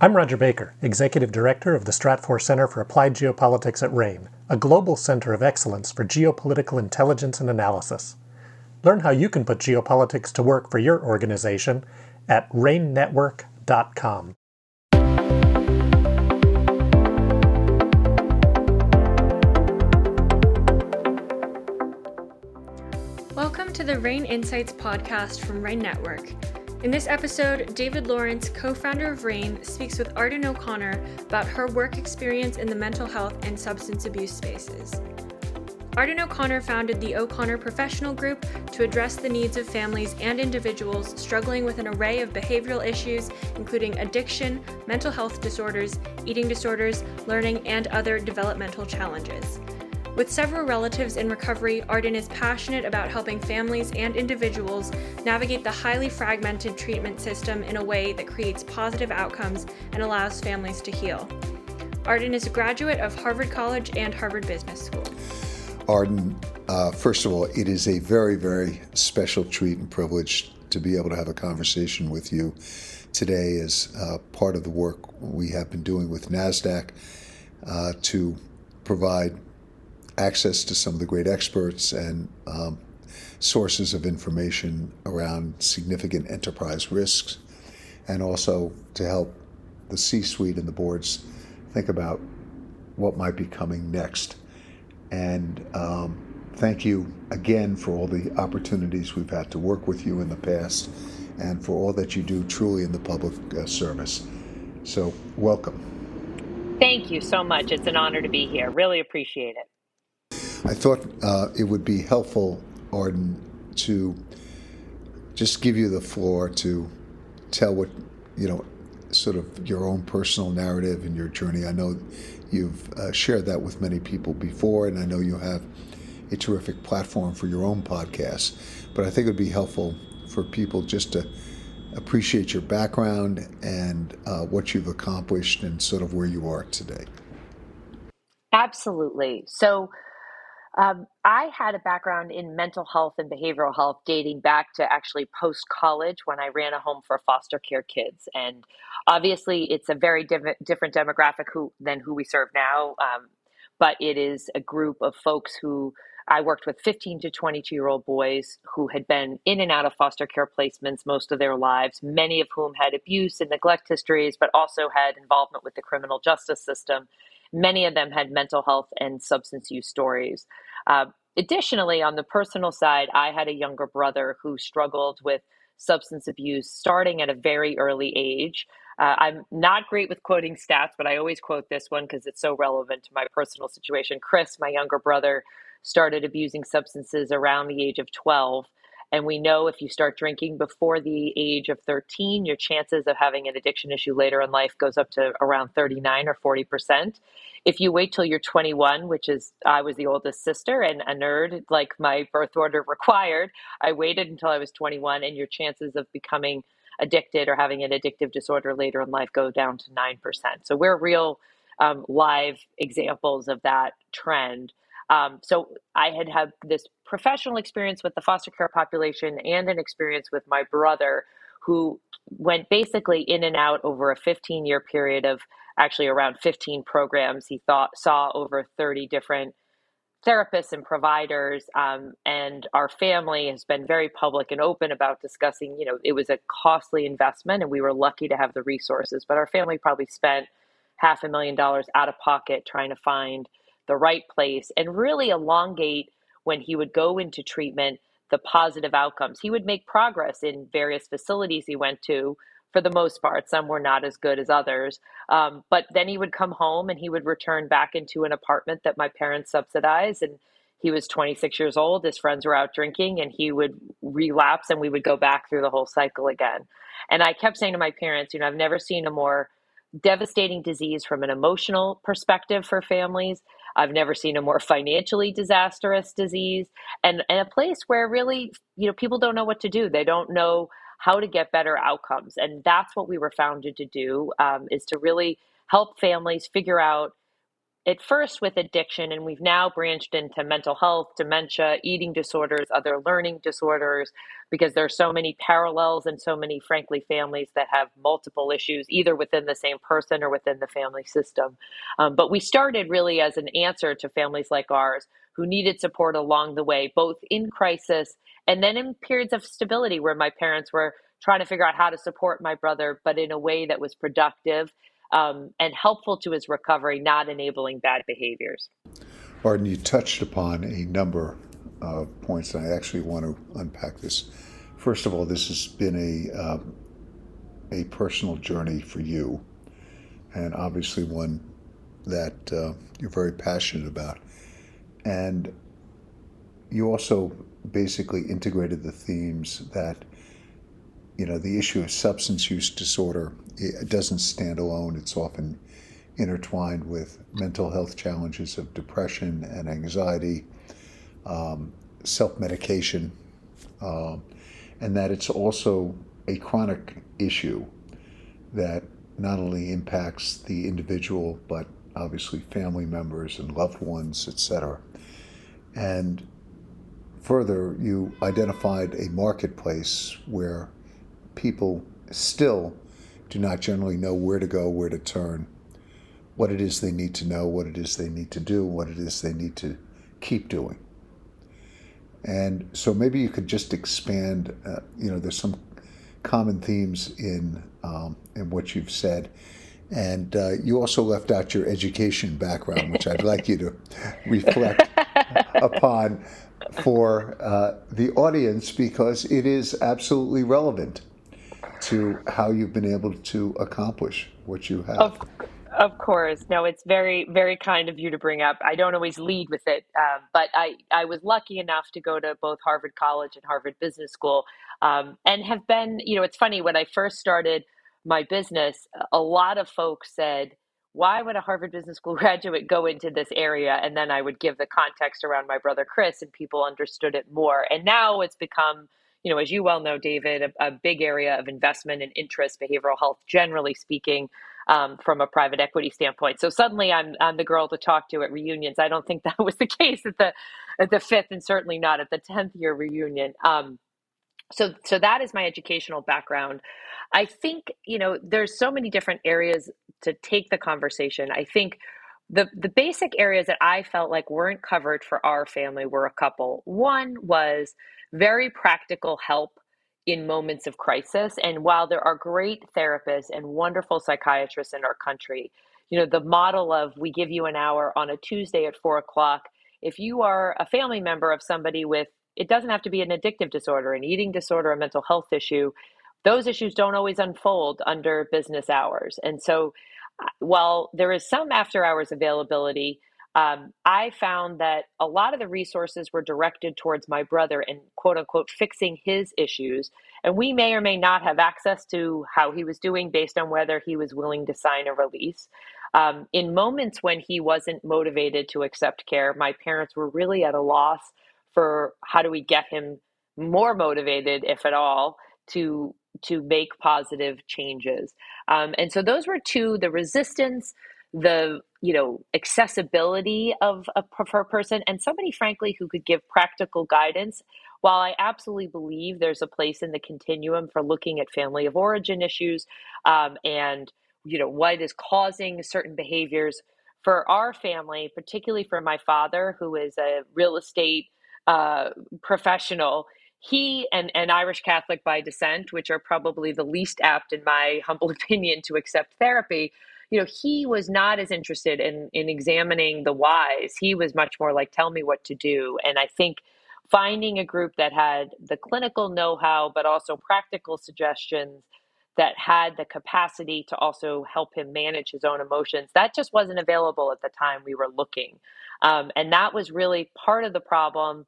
I'm Roger Baker, Executive Director of the Stratfor Center for Applied Geopolitics at RANE, a global center of excellence for geopolitical intelligence and analysis. Learn how you can put geopolitics to work for your organization at ranenetwork.com. Welcome to the RANE Insights podcast from RANE Network. In this episode, David Lawrence, co founder of RANE, speaks with Arden O'Connor about her work experience in the mental health and substance abuse spaces. Arden O'Connor founded the O'Connor Professional Group to address the needs of families and individuals struggling with an array of behavioral issues, including addiction, mental health disorders, eating disorders, learning, and other developmental challenges. With several relatives in recovery, Arden is passionate about helping families and individuals navigate the highly fragmented treatment system in a way that creates positive outcomes and allows families to heal. Arden is a graduate of Harvard College and Harvard Business School. Arden, uh, first of all, it is a very, very special treat and privilege to be able to have a conversation with you today as uh, part of the work we have been doing with NASDAQ uh, to provide access to some of the great experts and um, sources of information around significant enterprise risks, and also to help the C suite and the boards think about what might be coming next. And um, thank you again for all the opportunities we've had to work with you in the past and for all that you do truly in the public uh, service. So, welcome. Thank you so much. It's an honor to be here. Really appreciate it. I thought uh, it would be helpful, Arden, to just give you the floor to tell what, you know, sort of your own personal narrative and your journey. I know you've uh, shared that with many people before, and I know you have a terrific platform for your own podcast. But I think it would be helpful for people just to appreciate your background and uh, what you've accomplished and sort of where you are today. Absolutely. So, um, I had a background in mental health and behavioral health dating back to actually post college when I ran a home for foster care kids. And obviously, it's a very div- different demographic who, than who we serve now. Um, but it is a group of folks who I worked with 15 to 22 year old boys who had been in and out of foster care placements most of their lives, many of whom had abuse and neglect histories, but also had involvement with the criminal justice system. Many of them had mental health and substance use stories. Uh, additionally, on the personal side, I had a younger brother who struggled with substance abuse starting at a very early age. Uh, I'm not great with quoting stats, but I always quote this one because it's so relevant to my personal situation. Chris, my younger brother, started abusing substances around the age of 12. And we know if you start drinking before the age of 13, your chances of having an addiction issue later in life goes up to around 39 or 40%. If you wait till you're 21, which is, I was the oldest sister and a nerd like my birth order required, I waited until I was 21, and your chances of becoming addicted or having an addictive disorder later in life go down to 9%. So we're real um, live examples of that trend. Um, so I had had this professional experience with the foster care population and an experience with my brother who went basically in and out over a 15 year period of actually around 15 programs. He thought saw over 30 different therapists and providers um, and our family has been very public and open about discussing you know it was a costly investment and we were lucky to have the resources but our family probably spent half a million dollars out of pocket trying to find the right place and really elongate when he would go into treatment the positive outcomes. He would make progress in various facilities he went to for the most part. Some were not as good as others. Um, but then he would come home and he would return back into an apartment that my parents subsidized. And he was 26 years old. His friends were out drinking and he would relapse and we would go back through the whole cycle again. And I kept saying to my parents, you know, I've never seen a more devastating disease from an emotional perspective for families. I've never seen a more financially disastrous disease and, and a place where really, you know, people don't know what to do. They don't know how to get better outcomes. And that's what we were founded to do um, is to really help families figure out at first with addiction, and we've now branched into mental health, dementia, eating disorders, other learning disorders, because there are so many parallels and so many, frankly, families that have multiple issues, either within the same person or within the family system. Um, but we started really as an answer to families like ours who needed support along the way, both in crisis and then in periods of stability where my parents were trying to figure out how to support my brother, but in a way that was productive um, and helpful to his recovery, not enabling bad behaviors. Arden, you touched upon a number of points, and I actually want to unpack this. First of all, this has been a um, a personal journey for you, and obviously one that uh, you're very passionate about. And you also basically integrated the themes that you know the issue of substance use disorder it doesn't stand alone. It's often intertwined with mental health challenges of depression and anxiety, um, self medication, uh, and that it's also a chronic issue that not only impacts the individual but obviously family members and loved ones, etc. And further, you identified a marketplace where people still do not generally know where to go, where to turn, what it is they need to know, what it is they need to do, what it is they need to keep doing. And so maybe you could just expand. Uh, you know, there's some common themes in um, in what you've said, and uh, you also left out your education background, which I'd like you to reflect upon for uh, the audience because it is absolutely relevant to how you've been able to accomplish what you have. Of, of course. No, it's very, very kind of you to bring up. I don't always lead with it, um, but I, I was lucky enough to go to both Harvard College and Harvard Business School um, and have been, you know, it's funny, when I first started my business, a lot of folks said, why would a Harvard Business School graduate go into this area? And then I would give the context around my brother Chris, and people understood it more. And now it's become you know, as you well know, David, a, a big area of investment and interest, behavioral health, generally speaking, um, from a private equity standpoint. So suddenly, I'm I'm the girl to talk to at reunions. I don't think that was the case at the at the fifth, and certainly not at the tenth year reunion. Um, so so that is my educational background. I think you know there's so many different areas to take the conversation. I think the the basic areas that I felt like weren't covered for our family were a couple. One was very practical help in moments of crisis. And while there are great therapists and wonderful psychiatrists in our country, you know, the model of we give you an hour on a Tuesday at four o'clock, if you are a family member of somebody with, it doesn't have to be an addictive disorder, an eating disorder, a mental health issue, those issues don't always unfold under business hours. And so uh, while there is some after hours availability, um, I found that a lot of the resources were directed towards my brother and quote unquote fixing his issues. And we may or may not have access to how he was doing based on whether he was willing to sign a release. Um, in moments when he wasn't motivated to accept care, my parents were really at a loss for how do we get him more motivated, if at all, to to make positive changes. Um, and so those were two: the resistance the you know accessibility of a preferred person and somebody frankly who could give practical guidance while i absolutely believe there's a place in the continuum for looking at family of origin issues um, and you know what is causing certain behaviors for our family particularly for my father who is a real estate uh, professional he and, and irish catholic by descent which are probably the least apt in my humble opinion to accept therapy you know he was not as interested in in examining the whys. He was much more like tell me what to do. And i think finding a group that had the clinical know-how but also practical suggestions that had the capacity to also help him manage his own emotions that just wasn't available at the time we were looking. Um, and that was really part of the problem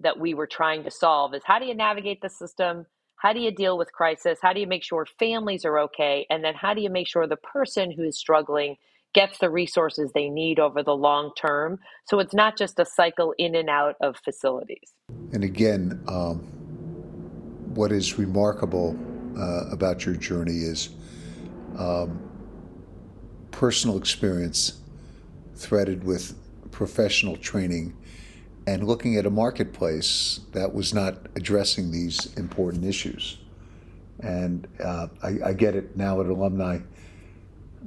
that we were trying to solve is how do you navigate the system how do you deal with crisis? How do you make sure families are okay? And then how do you make sure the person who is struggling gets the resources they need over the long term? So it's not just a cycle in and out of facilities. And again, um, what is remarkable uh, about your journey is um, personal experience threaded with professional training and looking at a marketplace that was not addressing these important issues. And uh, I, I, get it now at alumni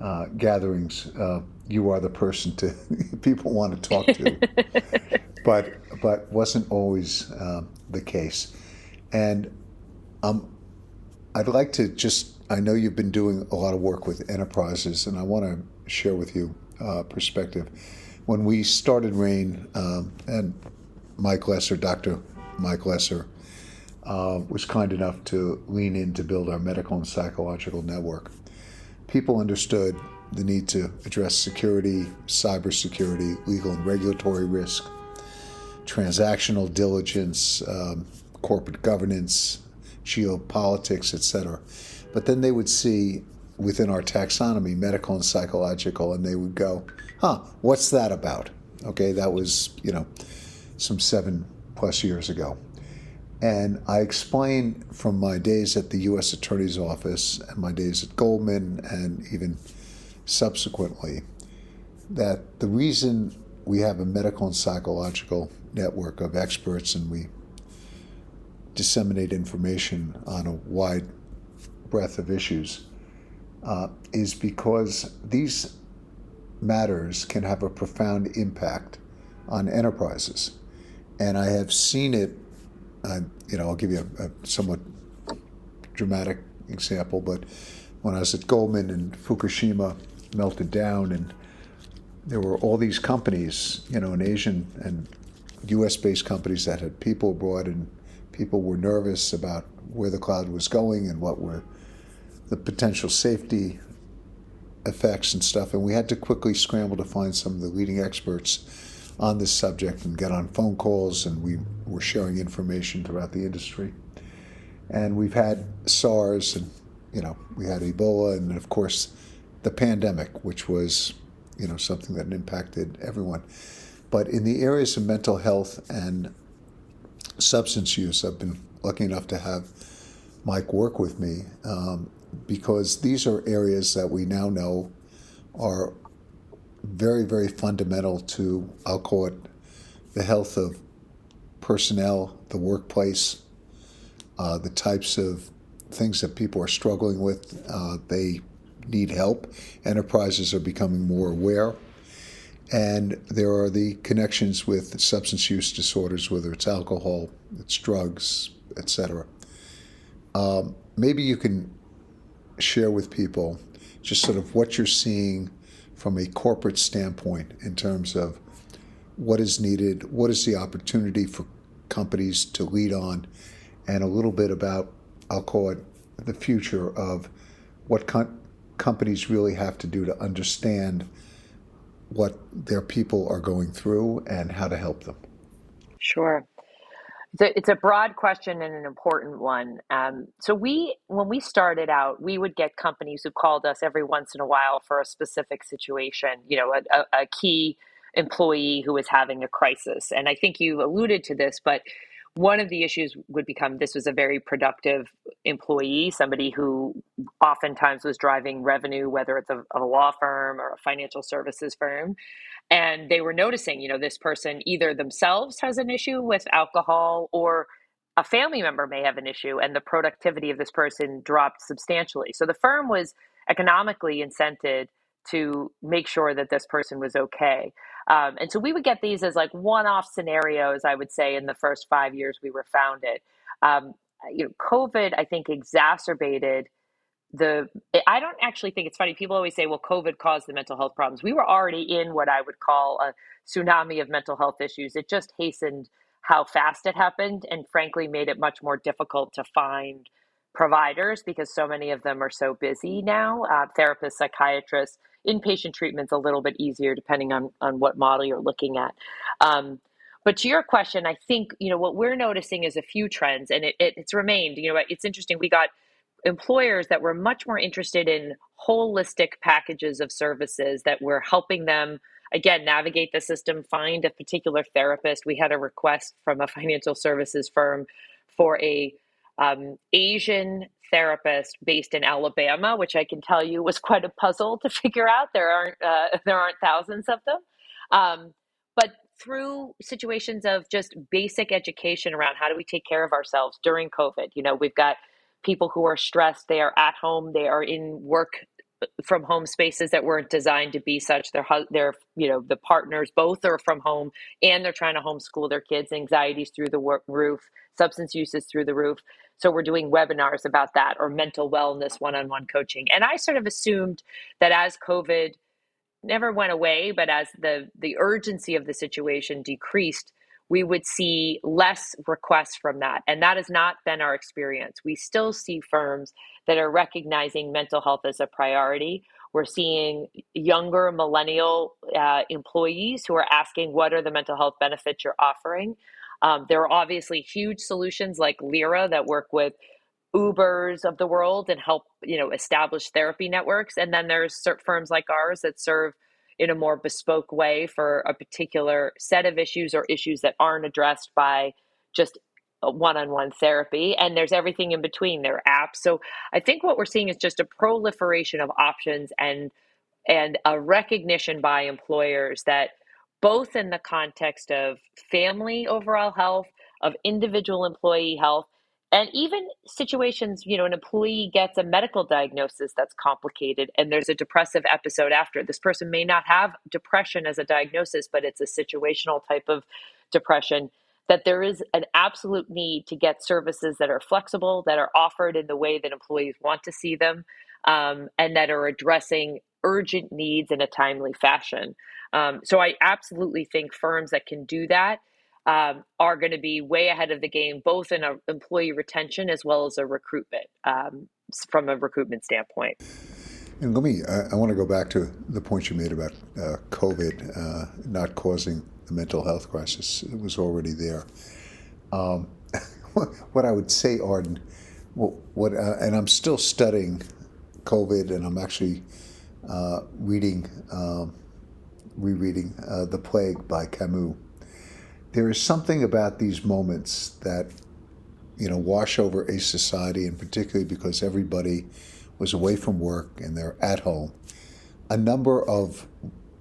uh, gatherings. Uh, you are the person to people want to talk to, but but wasn't always uh, the case. And um, I'd like to just. I know you've been doing a lot of work with enterprises, and I want to share with you uh, perspective. When we started RANE, um, and Mike Lesser, Dr. Mike Lesser, uh, was kind enough to lean in to build our medical and psychological network. People understood the need to address security, cybersecurity, legal and regulatory risk, transactional diligence, um, corporate governance, geopolitics, etc. But then they would see within our taxonomy medical and psychological, and they would go, huh, what's that about? Okay, that was, you know, some seven plus years ago. And I explained from my days at the U.S. Attorney's Office and my days at Goldman and even subsequently that the reason we have a medical and psychological network of experts and we disseminate information on a wide breadth of issues uh, is because these matters can have a profound impact on enterprises. And I have seen it I, you know, I'll give you a, a, somewhat dramatic example, but when I was at Goldman and Fukushima melted down, and there were all these companies, you know, in Asian and U.S. based companies that had people abroad, and people were nervous about where the cloud was going and what were the potential safety effects and stuff. And we had to quickly scramble to find some of the leading experts on this subject and get on phone calls, and we were sharing information throughout the industry. And we've had SARS, and you know, we had Ebola, and of course, the pandemic, which was, you know, something that impacted everyone. But in the areas of mental health and substance use, I've been lucky enough to have Mike work with me um, because these are areas that we now know are very, very fundamental to, I'll call it, the health of personnel, the workplace, uh, the types of things that people are struggling with. Uh, they need help. Enterprises are becoming more aware. And there are the connections with substance use disorders, whether it's alcohol, it's drugs, etc. Um, maybe you can share with people just sort of what you're seeing from a corporate standpoint in terms of what is needed, what is the opportunity for companies to lead on, and a little bit about, I'll call it, the future of what com- companies really have to do to understand what their people are going through and how to help them. Sure. It's a, it's a broad question and an important one. Um, so we, when we started out, we would get companies who called us every once in a while for a specific situation. You know, a, a, a key employee who was having a crisis, and I think you alluded to this, but one of the issues would become this was a very productive employee, somebody who oftentimes was driving revenue, whether it's a, a law firm or a financial services firm. And they were noticing you know this person either themselves has an issue with alcohol or a family member may have an issue and the productivity of this person dropped substantially. So the firm was economically incented to make sure that this person was okay um, and so we would get these as like one-off scenarios i would say in the first five years we were founded um, you know covid i think exacerbated the I don't actually think it's funny. People always say, "Well, COVID caused the mental health problems." We were already in what I would call a tsunami of mental health issues. It just hastened how fast it happened, and frankly, made it much more difficult to find providers because so many of them are so busy now. Uh, therapists, psychiatrists, inpatient treatment's a little bit easier depending on on what model you're looking at. Um, but to your question, I think you know what we're noticing is a few trends, and it, it, it's remained. You know, it's interesting. We got employers that were much more interested in holistic packages of services that were helping them again navigate the system find a particular therapist we had a request from a financial services firm for a um, asian therapist based in alabama which i can tell you was quite a puzzle to figure out. There aren't uh, there aren't thousands of them. Um, but through situations of just basic education around how do we take care of ourselves during COVID, you know, we've got people who are stressed, they are at home, they are in work from home spaces that weren't designed to be such. They're, they're, you know, the partners both are from home and they're trying to homeschool their kids. Anxieties through the roof, substance uses through the roof. So we're doing webinars about that or mental wellness one-on-one coaching. And I sort of assumed that as COVID never went away, but as the the urgency of the situation decreased, we would see less requests from that. And that has not been our experience. We still see firms that are recognizing mental health as a priority. We're seeing younger millennial uh, employees who are asking, What are the mental health benefits you're offering? Um, there are obviously huge solutions like Lyra that work with Ubers of the world and help you know establish therapy networks. And then there's firms like ours that serve in a more bespoke way for a particular set of issues or issues that aren't addressed by just one-on-one therapy and there's everything in between there are apps. So i think what we're seeing is just a proliferation of options and and a recognition by employers that both in the context of family overall health of individual employee health and even situations you know an employee gets a medical diagnosis that's complicated and there's a depressive episode after. This person may not have depression as a diagnosis but it's a situational type of depression that there is an absolute need to get services that are flexible that are offered in the way that employees want to see them um, and that are addressing urgent needs in a timely fashion um, so i absolutely think firms that can do that um, are going to be way ahead of the game, both in employee retention as well as a recruitment um, from a recruitment standpoint. And let me, I, I, want to go back to the point you made about uh, COVID uh, not causing the mental health crisis. Was already there. Um, what I would say, Arden, what, what uh, and I'm still studying COVID, and I'm actually uh, reading, um, rereading uh, The Plague by Camus there is something about these moments that you know wash over a society and particularly because everybody was away from work and they're at home a number of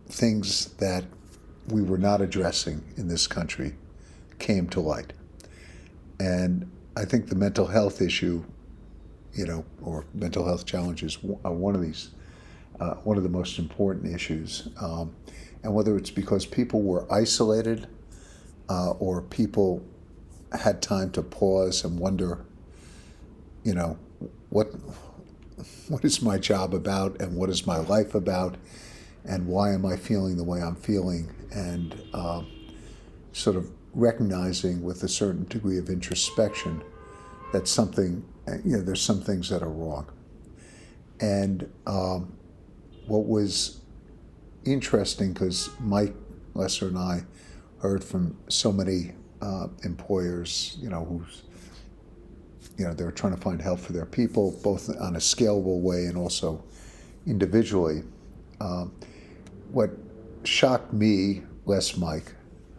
things that we were not addressing in this country came to light. And i think the mental health issue you know or mental health challenges are one of these uh, one of the most important issues um, and whether it's because people were isolated uh, or people had time to pause and wonder, you know, what what is my job about and what is my life about and why am I feeling the way I'm feeling and uh, sort of recognizing with a certain degree of introspection that something, you know, there's some things that are wrong. And um, what was interesting, because Mike Lesser and I heard from so many uh, employers, you know, who's, you know, they're trying to find help for their people, both on a scalable way and also individually. Um, what shocked me, less Mike,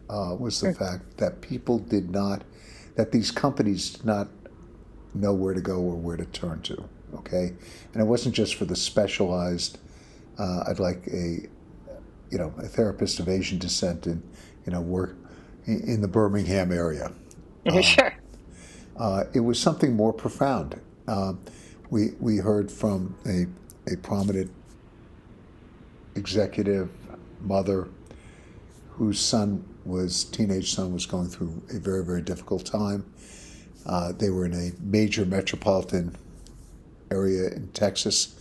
uh, was the fact that people did not, that these companies did not know where to go or where to turn to. Okay, and it wasn't just for the specialized. Uh, I'd like a, you know, a therapist of Asian descent in you know, work in the Birmingham area. Um, sure. Uh, it was something more profound. Uh, we we heard from a a prominent executive mother whose son was teenage son was going through a very very difficult time. Uh, they were in a major metropolitan area in Texas,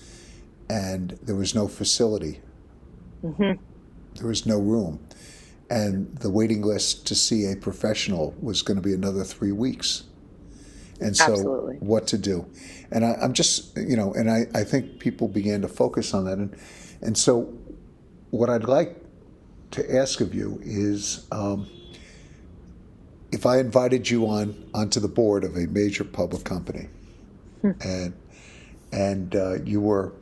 and there was no facility. Mm-hmm. There was no room and the waiting list to see a professional was going to be another three weeks. And so, Absolutely. what to do? And I, am just, you know, and I, I think people began to focus on that. And, and so, what I'd like to ask of you is um, if I invited you on onto the board of a major public company, hmm. and and uh, you were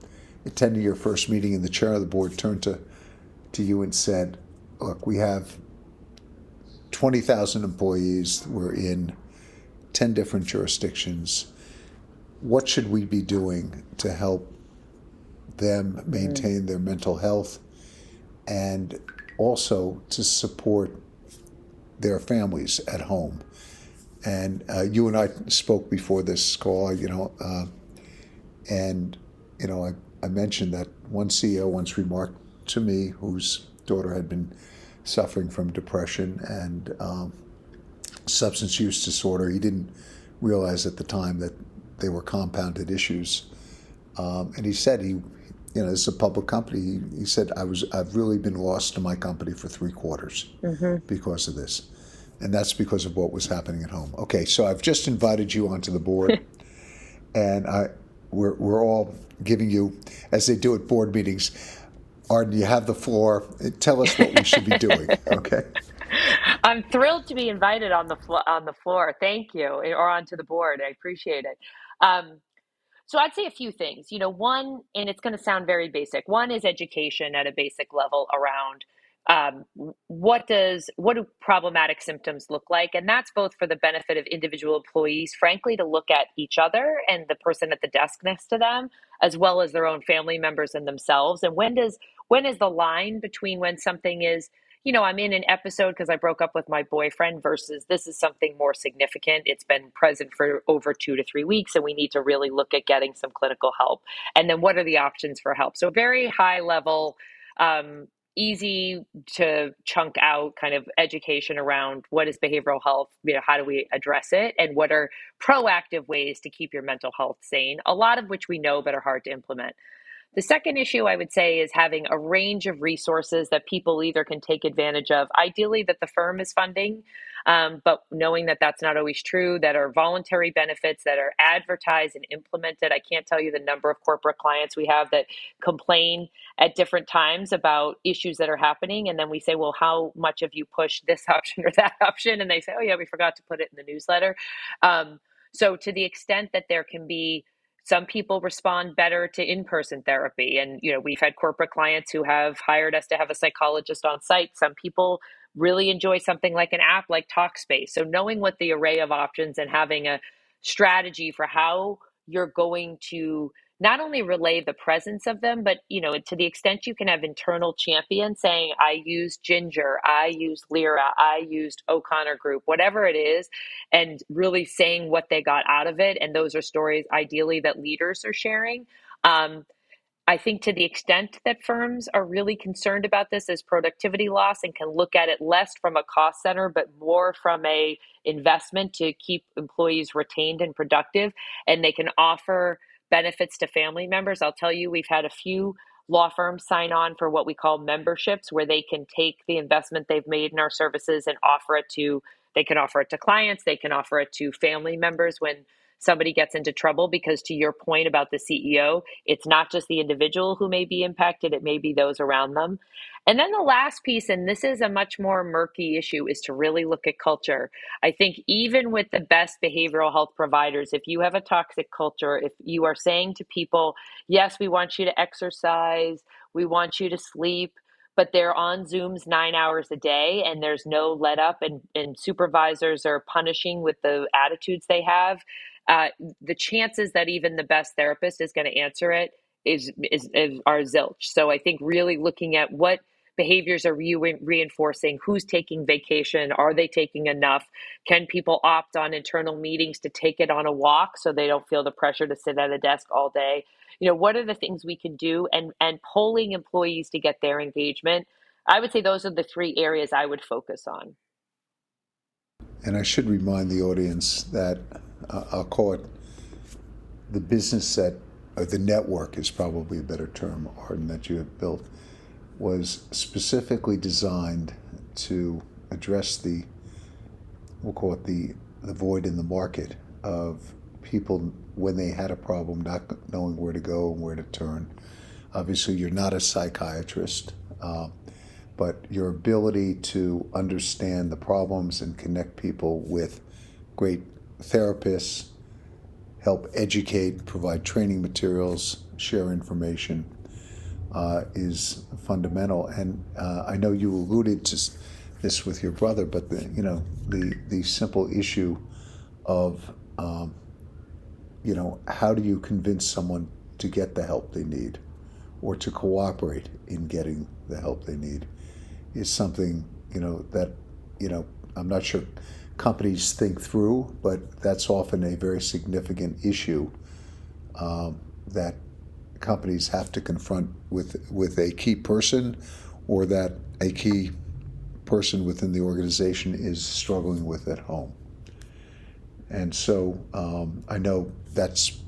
attending your first meeting, and the chair of the board turned to to you and said, look, we have 20,000 employees. We're in 10 different jurisdictions. What should we be doing to help them maintain their mental health and also to support their families at home. And uh, you and I spoke before this call, you know, uh, and, you know, I, I mentioned that one CEO once remarked to me, whose daughter had been suffering from depression and um, substance use disorder. He didn't realize at the time that they were compounded issues. Um, and he said he, you know, this is a public company. He, he, said I was I've really been lost to my company for three quarters mm-hmm. because of this, and that's because of what was happening at home. Okay, so I've just invited you onto the board, and I we're we're all giving you, as they do at board meetings. Arden, you have the floor. Tell us what we should be doing. Okay. I'm thrilled to be invited on the flo- on the floor. Thank you, or onto the board. I appreciate it. Um, so I'd say a few things. You know, one, and it's going to sound very basic. One is education at a basic level around um, what does what do problematic symptoms look like, and that's both for the benefit of individual employees, frankly, to look at each other and the person at the desk next to them, as well as their own family members and themselves. And when does when is the line between when something is you know, I'm in an episode because I broke up with my boyfriend versus this is something more significant. It's been present for over two to three weeks, and we need to really look at getting some clinical help. And then what are the options for help? So, very high level, um, easy to chunk out kind of education around what is behavioral health, you know, how do we address it, and what are proactive ways to keep your mental health sane, a lot of which we know but are hard to implement. The second issue I would say is having a range of resources that people either can take advantage of, ideally, that the firm is funding, um, but knowing that that's not always true, that are voluntary benefits that are advertised and implemented. I can't tell you the number of corporate clients we have that complain at different times about issues that are happening. And then we say, well, how much have you pushed this option or that option? And they say, oh, yeah, we forgot to put it in the newsletter. Um, so, to the extent that there can be some people respond better to in-person therapy. And you know we've had corporate clients who have hired us to have a psychologist on site. Some people really enjoy something like an app like talkspace. So knowing what the array of options and having a strategy for how you're going to not only relay the presence of them, but you know, to the extent you can have internal champions saying, I use Ginger, I used Lyra, I used O'Connor Group, whatever it is, and really saying what they got out of it. And those are stories ideally that leaders are sharing. Um, I think to the extent that firms are really concerned about this as productivity loss and can look at it less from a cost center, but more from a investment to keep employees retained and productive, and they can offer benefits to family members. I'll tell you, we've had a few law firms sign on for what we call memberships, where they can take the investment they've made in our services and offer it to, they can offer it to clients, they can offer it to family members when somebody gets into trouble because to your point about the CEO, it's not just the individual who may be impacted, it may be those around them. And then the last piece, and this is a much more murky issue, is to really look at culture. I think even with the best behavioral health providers, if you have a toxic culture, if you are saying to people, yes, we want you to exercise, we want you to sleep, but they're on Zooms nine hours a day and there's no let up and, and supervisors are punishing with the attitudes they have uh, the chances that even the best therapist is going to answer it is, is, is are zilch. So I think really looking at what behaviors are you re- reinforcing who's taking vacation are they taking enough? Can people opt on internal meetings to take it on a walk so they don't feel the pressure to sit at a desk all day? You know what are the things we can do and and polling employees to get their engagement? I would say those are the three areas i would focus on. And i should remind the audience that uh, I'll call it the business that, or the network is probably a better term, Arden, that you have built, was specifically designed to address the, we'll call it the, the void in the market of people when they had a problem not knowing where to go and where to turn. Obviously, you're not a psychiatrist, uh, but your ability to understand the problems and connect people with great therapists, help educate, provide training materials, share information uh, is fundamental. And uh, I know you alluded to this with your brother, but the, you know the the simple issue of um, you know how do you convince someone to get the help they need or to cooperate in getting the help they need is something you know that you know I'm not sure companies think through, but that's often a very significant issue um, that companies have to confront with with a key person or that a key person within the organization is struggling with at home. And so um, I know that's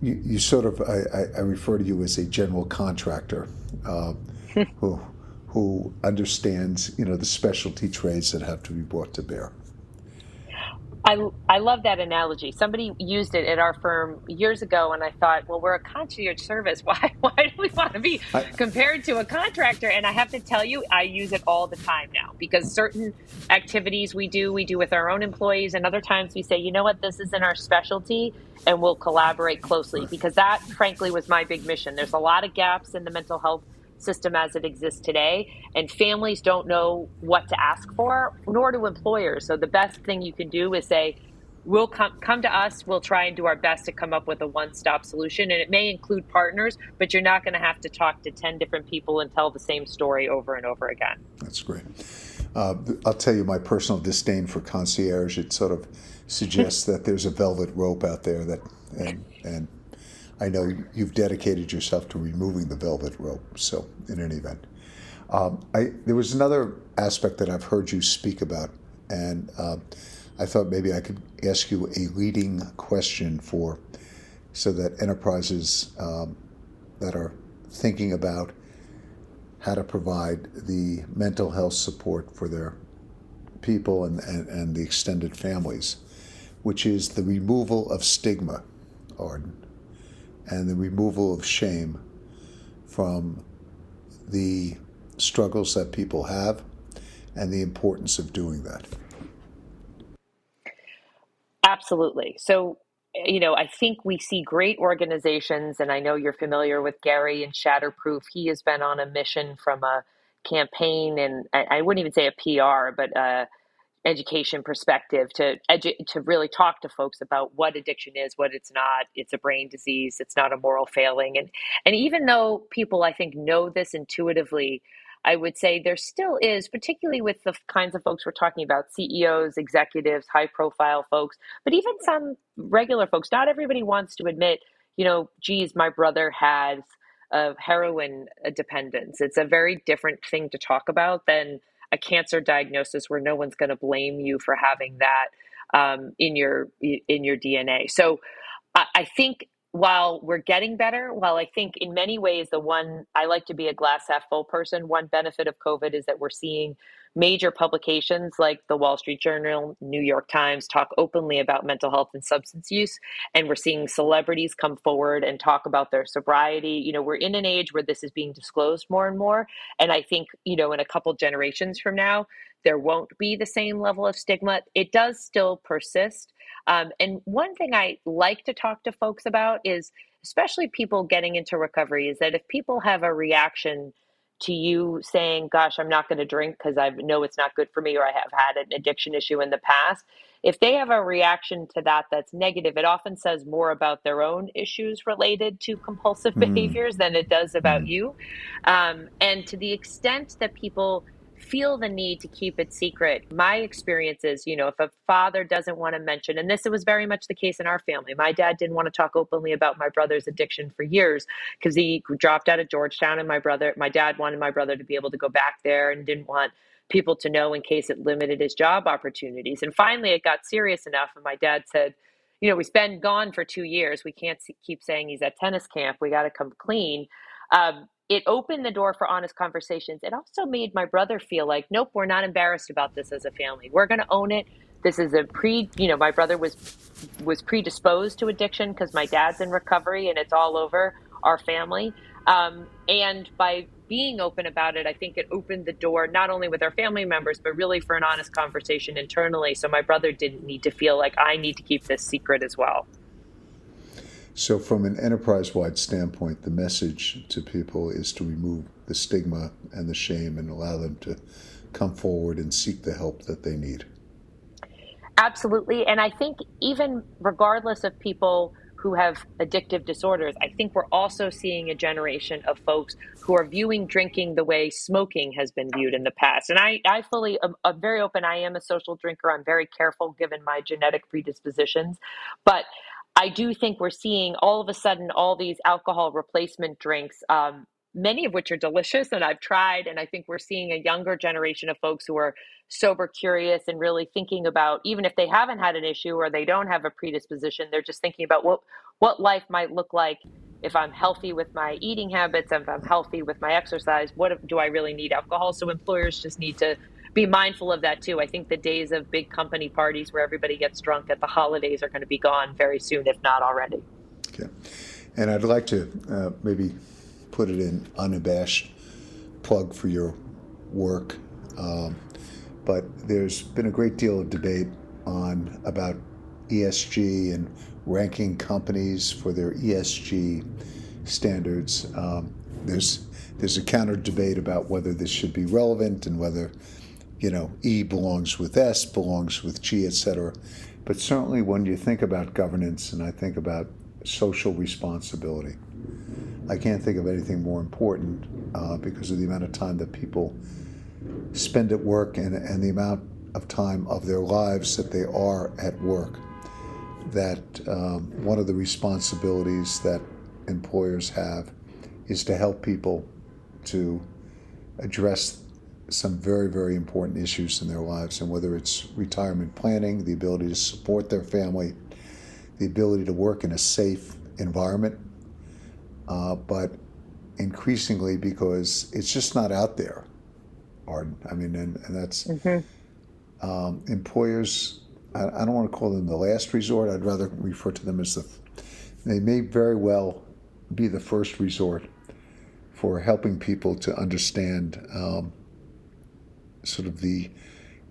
you, you sort of I, I, refer to you as a general contractor uh, who who understands you know the specialty trades that have to be brought to bear. I, I love that analogy. Somebody used it at our firm years ago, and I thought, well, we're a concierge service. Why why do we want to be compared to a contractor? And I have to tell you, I use it all the time now because certain activities we do, we do with our own employees, and other times we say, you know what, this isn't our specialty, and we'll collaborate closely because that, frankly, was my big mission. There's a lot of gaps in the mental health system as it exists today. And families don't know what to ask for, nor do employers. So the best thing you can do is say, we'll come come to us we'll try and do our best to come up with a one-stop solution and it may include partners but you're not going to have to talk to 10 different people and tell the same story over and over again that's great uh, i'll tell you my personal disdain for concierge it sort of suggests that there's a velvet rope out there that and and I know you've dedicated yourself to removing the velvet rope. So, in any event, um, I, there was another aspect that I've heard you speak about, and uh, I thought maybe I could ask you a leading question for so that enterprises um, that are thinking about how to provide the mental health support for their people and, and, and the extended families, which is the removal of stigma, Arden and the removal of shame from the struggles that people have and the importance of doing that. Absolutely. So, you know, I think we see great organizations, and I know you're familiar with Gary and Shatterproof. He has been on a mission from a campaign, and I, wouldn't even say a PR, but a education perspective to edu- to really talk to folks about what addiction is, what it's not. It's a brain disease. It's not a moral failing. And and even though people I think know this intuitively, I would say there still is, particularly with the kinds of folks we're talking about, CEOs, executives, high profile folks, but even some regular folks. Not everybody wants to admit, you know, geez, my brother has a heroin dependence. It's a very different thing to talk about than a cancer diagnosis where no one's going to blame you for having that um, in your in your DNA. So I, I think while we're getting better, while I think in many ways the one I like to be a glass half full person, one benefit of COVID is that we're seeing major publications like the Wall Street Journal, New York Times talk openly about mental health and substance use. And we're seeing celebrities come forward and talk about their sobriety. You know, we're in an age where this is being disclosed more and more. And I think, you know, in a couple generations from now, there won't be the same level of stigma. It does still persist. Um, and one thing I like to talk to folks about is, especially people getting into recovery, is that if people have a reaction to you saying, Gosh, I'm not going to drink because I know it's not good for me, or I have had an addiction issue in the past. If they have a reaction to that that's negative, it often says more about their own issues related to compulsive mm. behaviors than it does about mm. you. Um, and to the extent that people feel the need to keep it secret. My experience is, you know, if a father doesn't want to mention, and this was very much the case in our family. My dad didn't want to talk openly about my brother's addiction for years because he dropped out of Georgetown, and my brother, my dad wanted my brother to be able to go back there and didn't want people to know in case it limited his job opportunities. And finally, it got serious enough, and my dad said, you know, he's been gone for two years. We can't keep saying he's at tennis camp. We got to come clean. Um, it opened the door for honest conversations. It also made my brother feel like, nope, we're not embarrassed about this as a family. We're going to own it. This is a pre, you know, my brother was was predisposed to addiction because my dad's in recovery and it's all over our family. Um, and by being open about it, I think it opened the door not only with our family members, but really for an honest conversation internally. So my brother didn't need to feel like I need to keep this secret as well. So, from an enterprise wide standpoint, the message to people is to remove the stigma and the shame and allow them to come forward and seek the help that they need. Absolutely. And I think, even regardless of people who have addictive disorders, I think we're also seeing a generation of folks who are viewing drinking the way smoking has been viewed in the past. And I, I fully, I'm, I'm very open. I am a social drinker. I'm very careful given my genetic predispositions. But I do think we're seeing all of a sudden all these alcohol replacement drinks um, many of which are delicious and I've tried. And I think we're seeing a younger generation of folks who are sober curious and really thinking about, even if they haven't had an issue or they don't have a predisposition, they're just thinking about what, what life might look like if I'm healthy with my eating habits, if I'm healthy with my exercise, what do I really need alcohol? So employers just need to be mindful of that too. I think the days of big company parties where everybody gets drunk at the holidays are going to be gone very soon, if not already. Okay. And I'd like to uh, maybe put it in unabashed plug for your work. Um, but there's been a great deal of debate on about ESG and ranking companies for their ESG standards. Um, there's there's a counter debate about whether this should be relevant and whether you know E belongs with S, belongs with G, etc. But certainly when you think about governance and I think about social responsibility, I can't think of anything more important uh, because of the amount of time that people spend at work and, and the amount of time of their lives that they are at work. That um, one of the responsibilities that employers have is to help people to address some very, very important issues in their lives, and whether it's retirement planning, the ability to support their family, the ability to work in a safe environment uh, but increasingly because it's just not out there. Arden. I mean, and, and that's mm-hmm. um, employers. I, I, don't want to call them the last resort. I'd rather refer to them as the. They may very well be the first resort for helping people to understand um, sort of the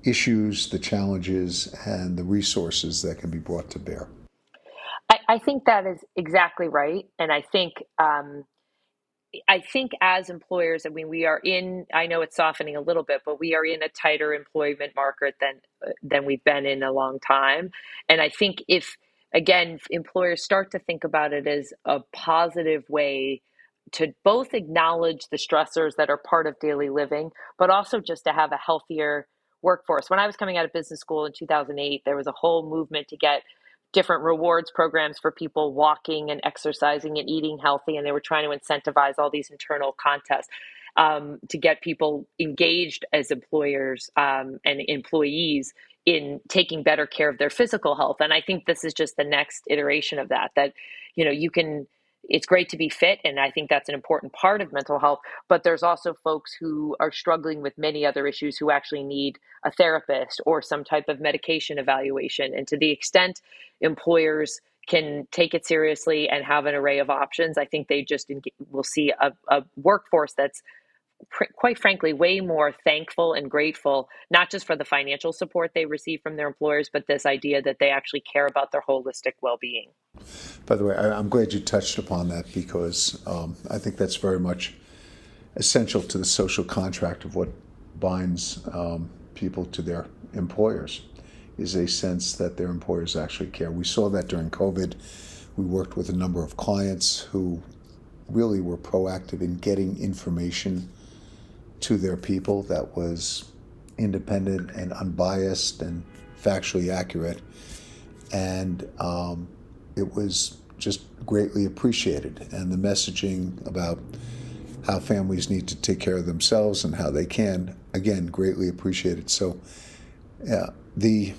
issues, the challenges, and the resources that can be brought to bear. I, I think that is exactly right, and I think um, I think as employers, I mean, we are in. I know it's softening a little bit, but we are in a tighter employment market than than we've been in a long time. And I think if again employers start to think about it as a positive way to both acknowledge the stressors that are part of daily living, but also just to have a healthier workforce. When I was coming out of business school in 2008, there was a whole movement to get different rewards programs for people walking and exercising and eating healthy, and they were trying to incentivize all these internal contests um, to get people engaged as employers um, and employees in taking better care of their physical health. And I think this is just the next iteration of that. That you know you can it's great to be fit and i think that's an important part of mental health but there's also folks who are struggling with many other issues who actually need a therapist or some type of medication evaluation and to the extent employers can take it seriously and have an array of options i think they just will see a, a workforce that's quite frankly, way more thankful and grateful, not just for the financial support they receive from their employers, but this idea that they actually care about their holistic well being. By the way, I'm glad you touched upon that because um, I think that's very much essential to the social contract of what binds um, people to their employers is a sense that their employers actually care. We saw that during COVID. We worked with a number of clients who really were proactive in getting information to their people that was independent and unbiased and factually accurate. And um, it was just greatly appreciated. And the messaging about how families need to take care of themselves and how they can, again, greatly appreciated. So, yeah, the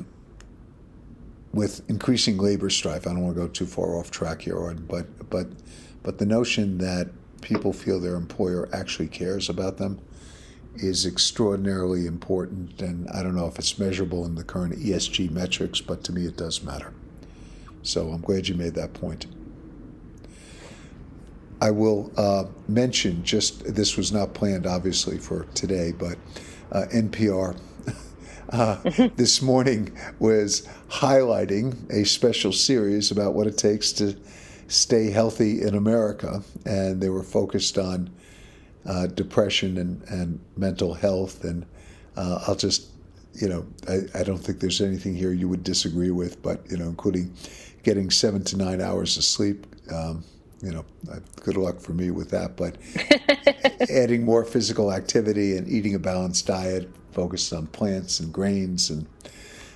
with increasing labor strife, I don't want to go too far off track here, but but but the notion that people feel their employer actually cares about them is extraordinarily important. And I don't know if it's measurable in the current ESG metrics, but to me it does matter. So I'm glad you made that point. I will uh, mention just this was not planned, obviously, for today, but uh, NPR uh, this morning was highlighting a special series about what it takes to stay healthy in America, and they were focused on uh, depression and, and mental health. And uh, I'll just you know, I, I don't think there's anything here you would disagree with, but, you know, including getting seven to nine hours of sleep. Um, you know, good luck for me with that. But adding more physical activity and eating a balanced diet focused on plants and grains and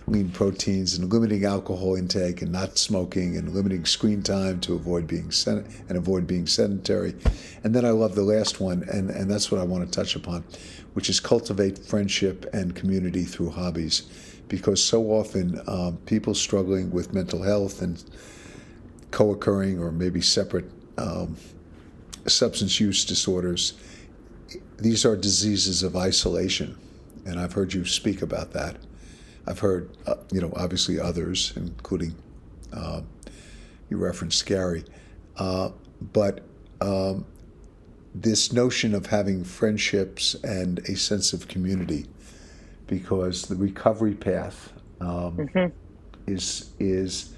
lean proteins and limiting alcohol intake and not smoking and limiting screen time to avoid being sen- and avoid being sedentary. And then I love the last one, and, and that's what I want to touch upon, which is cultivate friendship and community through hobbies. Because so often um, people struggling with mental health and co occurring or maybe separate um, substance use disorders, these are diseases of isolation. And I've heard you speak about that. I've heard, uh, you know, obviously others, including uh, you referenced Gary. Uh, but um, this notion of having friendships and a sense of community, because the recovery path um, mm-hmm. is is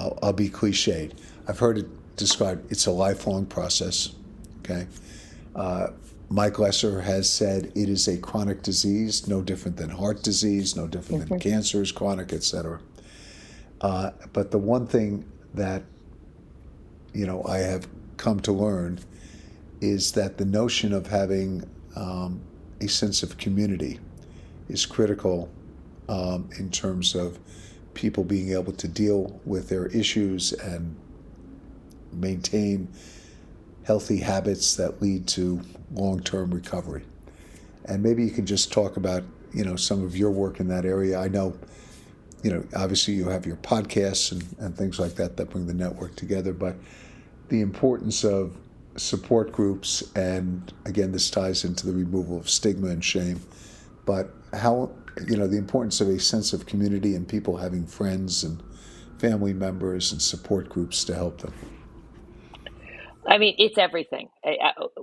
I'll, I'll, be cliched. I've heard it described. It's a lifelong process. Okay. Uh, Mike Lesser has said it is a chronic disease, no different than heart disease, no different than cancer is chronic, etc. Uh, but the one thing that you know I have come to learn is that the notion of having um, a sense of community is critical um, in terms of people being able to deal with their issues and maintain healthy habits that lead to long-term recovery. And maybe you can just talk about, you know, some of your work in that area. I know, you know, obviously you have your podcasts and, and things like that that bring the network together, but the importance of support groups and again this ties into the removal of stigma and shame but how you know the importance of a sense of community and people having friends and family members and support groups to help them I mean, it's everything.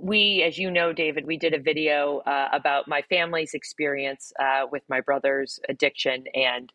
We, as you know, David, we did a video uh, about my family's experience uh, with my brother's addiction, and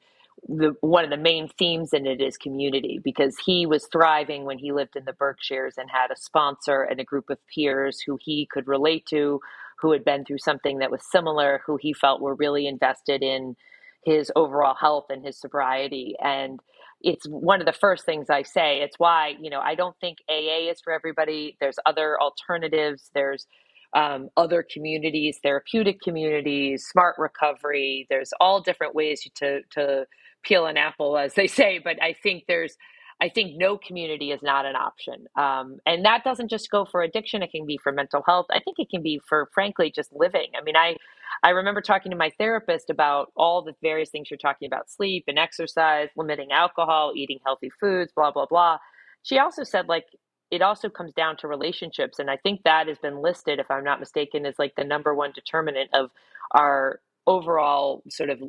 the one of the main themes in it is community because he was thriving when he lived in the Berkshires and had a sponsor and a group of peers who he could relate to, who had been through something that was similar, who he felt were really invested in his overall health and his sobriety, and it's one of the first things I say. It's why, you know, I don't think AA is for everybody. There's other alternatives. There's um, other communities, therapeutic communities, smart recovery. There's all different ways to to peel an apple, as they say. But I think there's, I think no community is not an option, um, and that doesn't just go for addiction. It can be for mental health. I think it can be for, frankly, just living. I mean, I I remember talking to my therapist about all the various things you're talking about sleep and exercise, limiting alcohol, eating healthy foods, blah, blah, blah. She also said, like, it also comes down to relationships. And I think that has been listed, if I'm not mistaken, as like the number one determinant of our overall sort of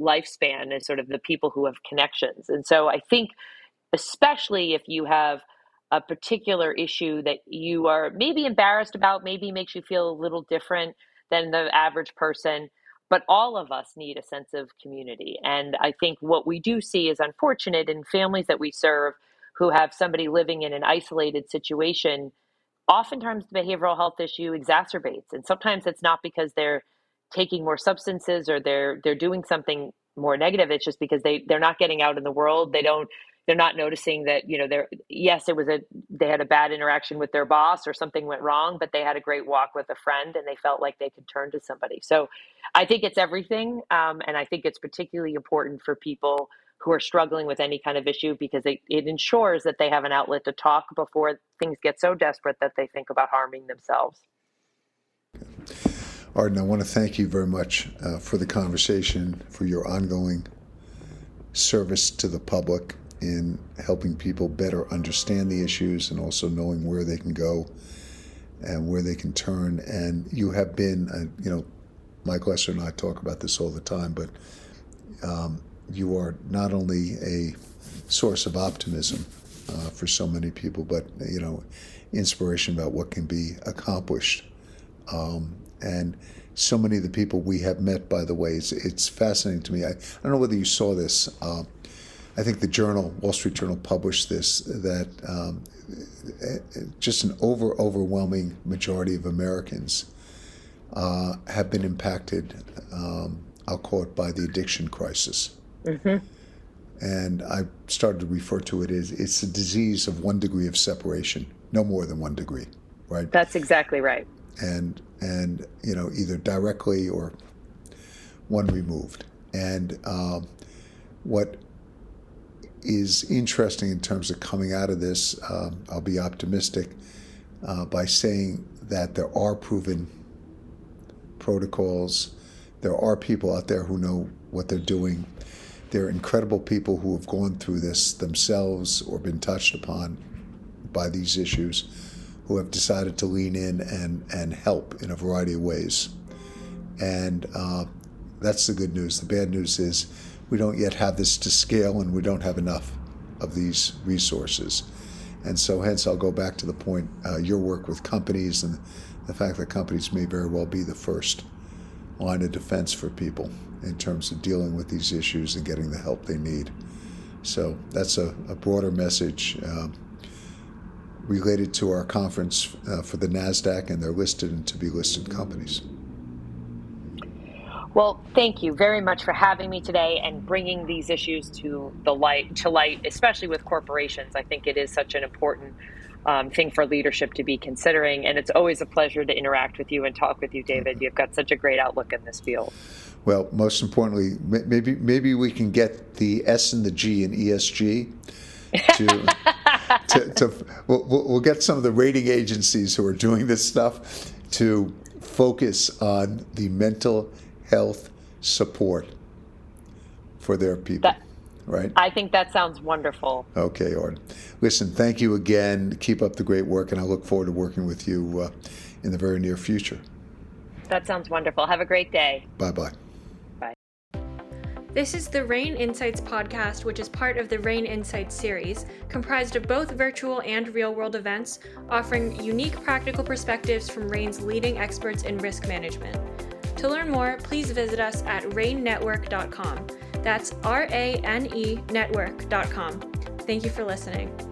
lifespan is sort of the people who have connections. And so I think, especially if you have a particular issue that you are maybe embarrassed about, maybe makes you feel a little different than the average person. But all of us need a sense of community. And I think what we do see is unfortunate in families that we serve who have somebody living in an isolated situation. Oftentimes, the behavioral health issue exacerbates. And sometimes it's not because they're taking more substances or they're they're doing something more negative it's just because they they're not getting out in the world they don't they're not noticing that you know they're yes it was a they had a bad interaction with their boss or something went wrong but they had a great walk with a friend and they felt like they could turn to somebody. So i think it's everything um, and i think it's particularly important for people who are struggling with any kind of issue because it, it ensures that they have an outlet to talk before things get so desperate that they think about harming themselves. Arden, I want to thank you very much uh, for the conversation, for your ongoing service to the public in helping people better understand the issues and also knowing where they can go and where they can turn. And you have been, uh, you know, Mike Lesser and I talk about this all the time, but um, you are not only a source of optimism uh, for so many people, but, you know, inspiration about what can be accomplished. Um, and so many of the people we have met, by the way, it's, it's fascinating to me. I, I don't know whether you saw this. Uh, I think the Journal, Wall Street Journal, published this that um, just an over overwhelming majority of Americans uh, have been impacted um, I'll call it by the addiction crisis. Mm-hmm. And I started to refer to it as it's a disease of one degree of separation, no more than one degree, right? That's exactly right. And and you know either directly or one removed. And um, what is interesting in terms of coming out of this, um, I'll be optimistic uh, by saying that there are proven protocols. There are people out there who know what they're doing. There are incredible people who have gone through this themselves or been touched upon by these issues who have decided to lean in and, and help in a variety of ways. And uh, that's the good news. The bad news is we don't yet have this to scale and we don't have enough of these resources. And so, hence, I'll go back to the point uh, your work with companies and the fact that companies may very well be the first line of defense for people in terms of dealing with these issues and getting the help they need. So, that's a, a broader message uh, related to our conference uh, for the NASDAQ and their listed and to be listed companies. Well, thank you very much for having me today and bringing these issues to the light to light, especially with corporations. I think it is such an important um, thing for leadership to be considering, and it's always a pleasure to interact with you and talk with you, David. You've got such a great outlook in this field. Well, most importantly, maybe maybe we can get the S and the G in ESG to. to, to we'll, we'll get some of the rating agencies who are doing this stuff to focus on the mental health support for their people. That, right? I think that sounds wonderful. Okay, Art. Listen, thank you again. Keep up the great work, and I look forward to working with you uh, in the very near future. That sounds wonderful. Have a great day. Bye bye. Bye. This is the RANE Insights podcast, which is part of the RANE Insights series, comprised of both virtual and real world events, offering unique practical perspectives from RANE's leading experts in risk management. To learn more, please visit us at ranenetwork.com. That's R A N E network.com. Thank you for listening.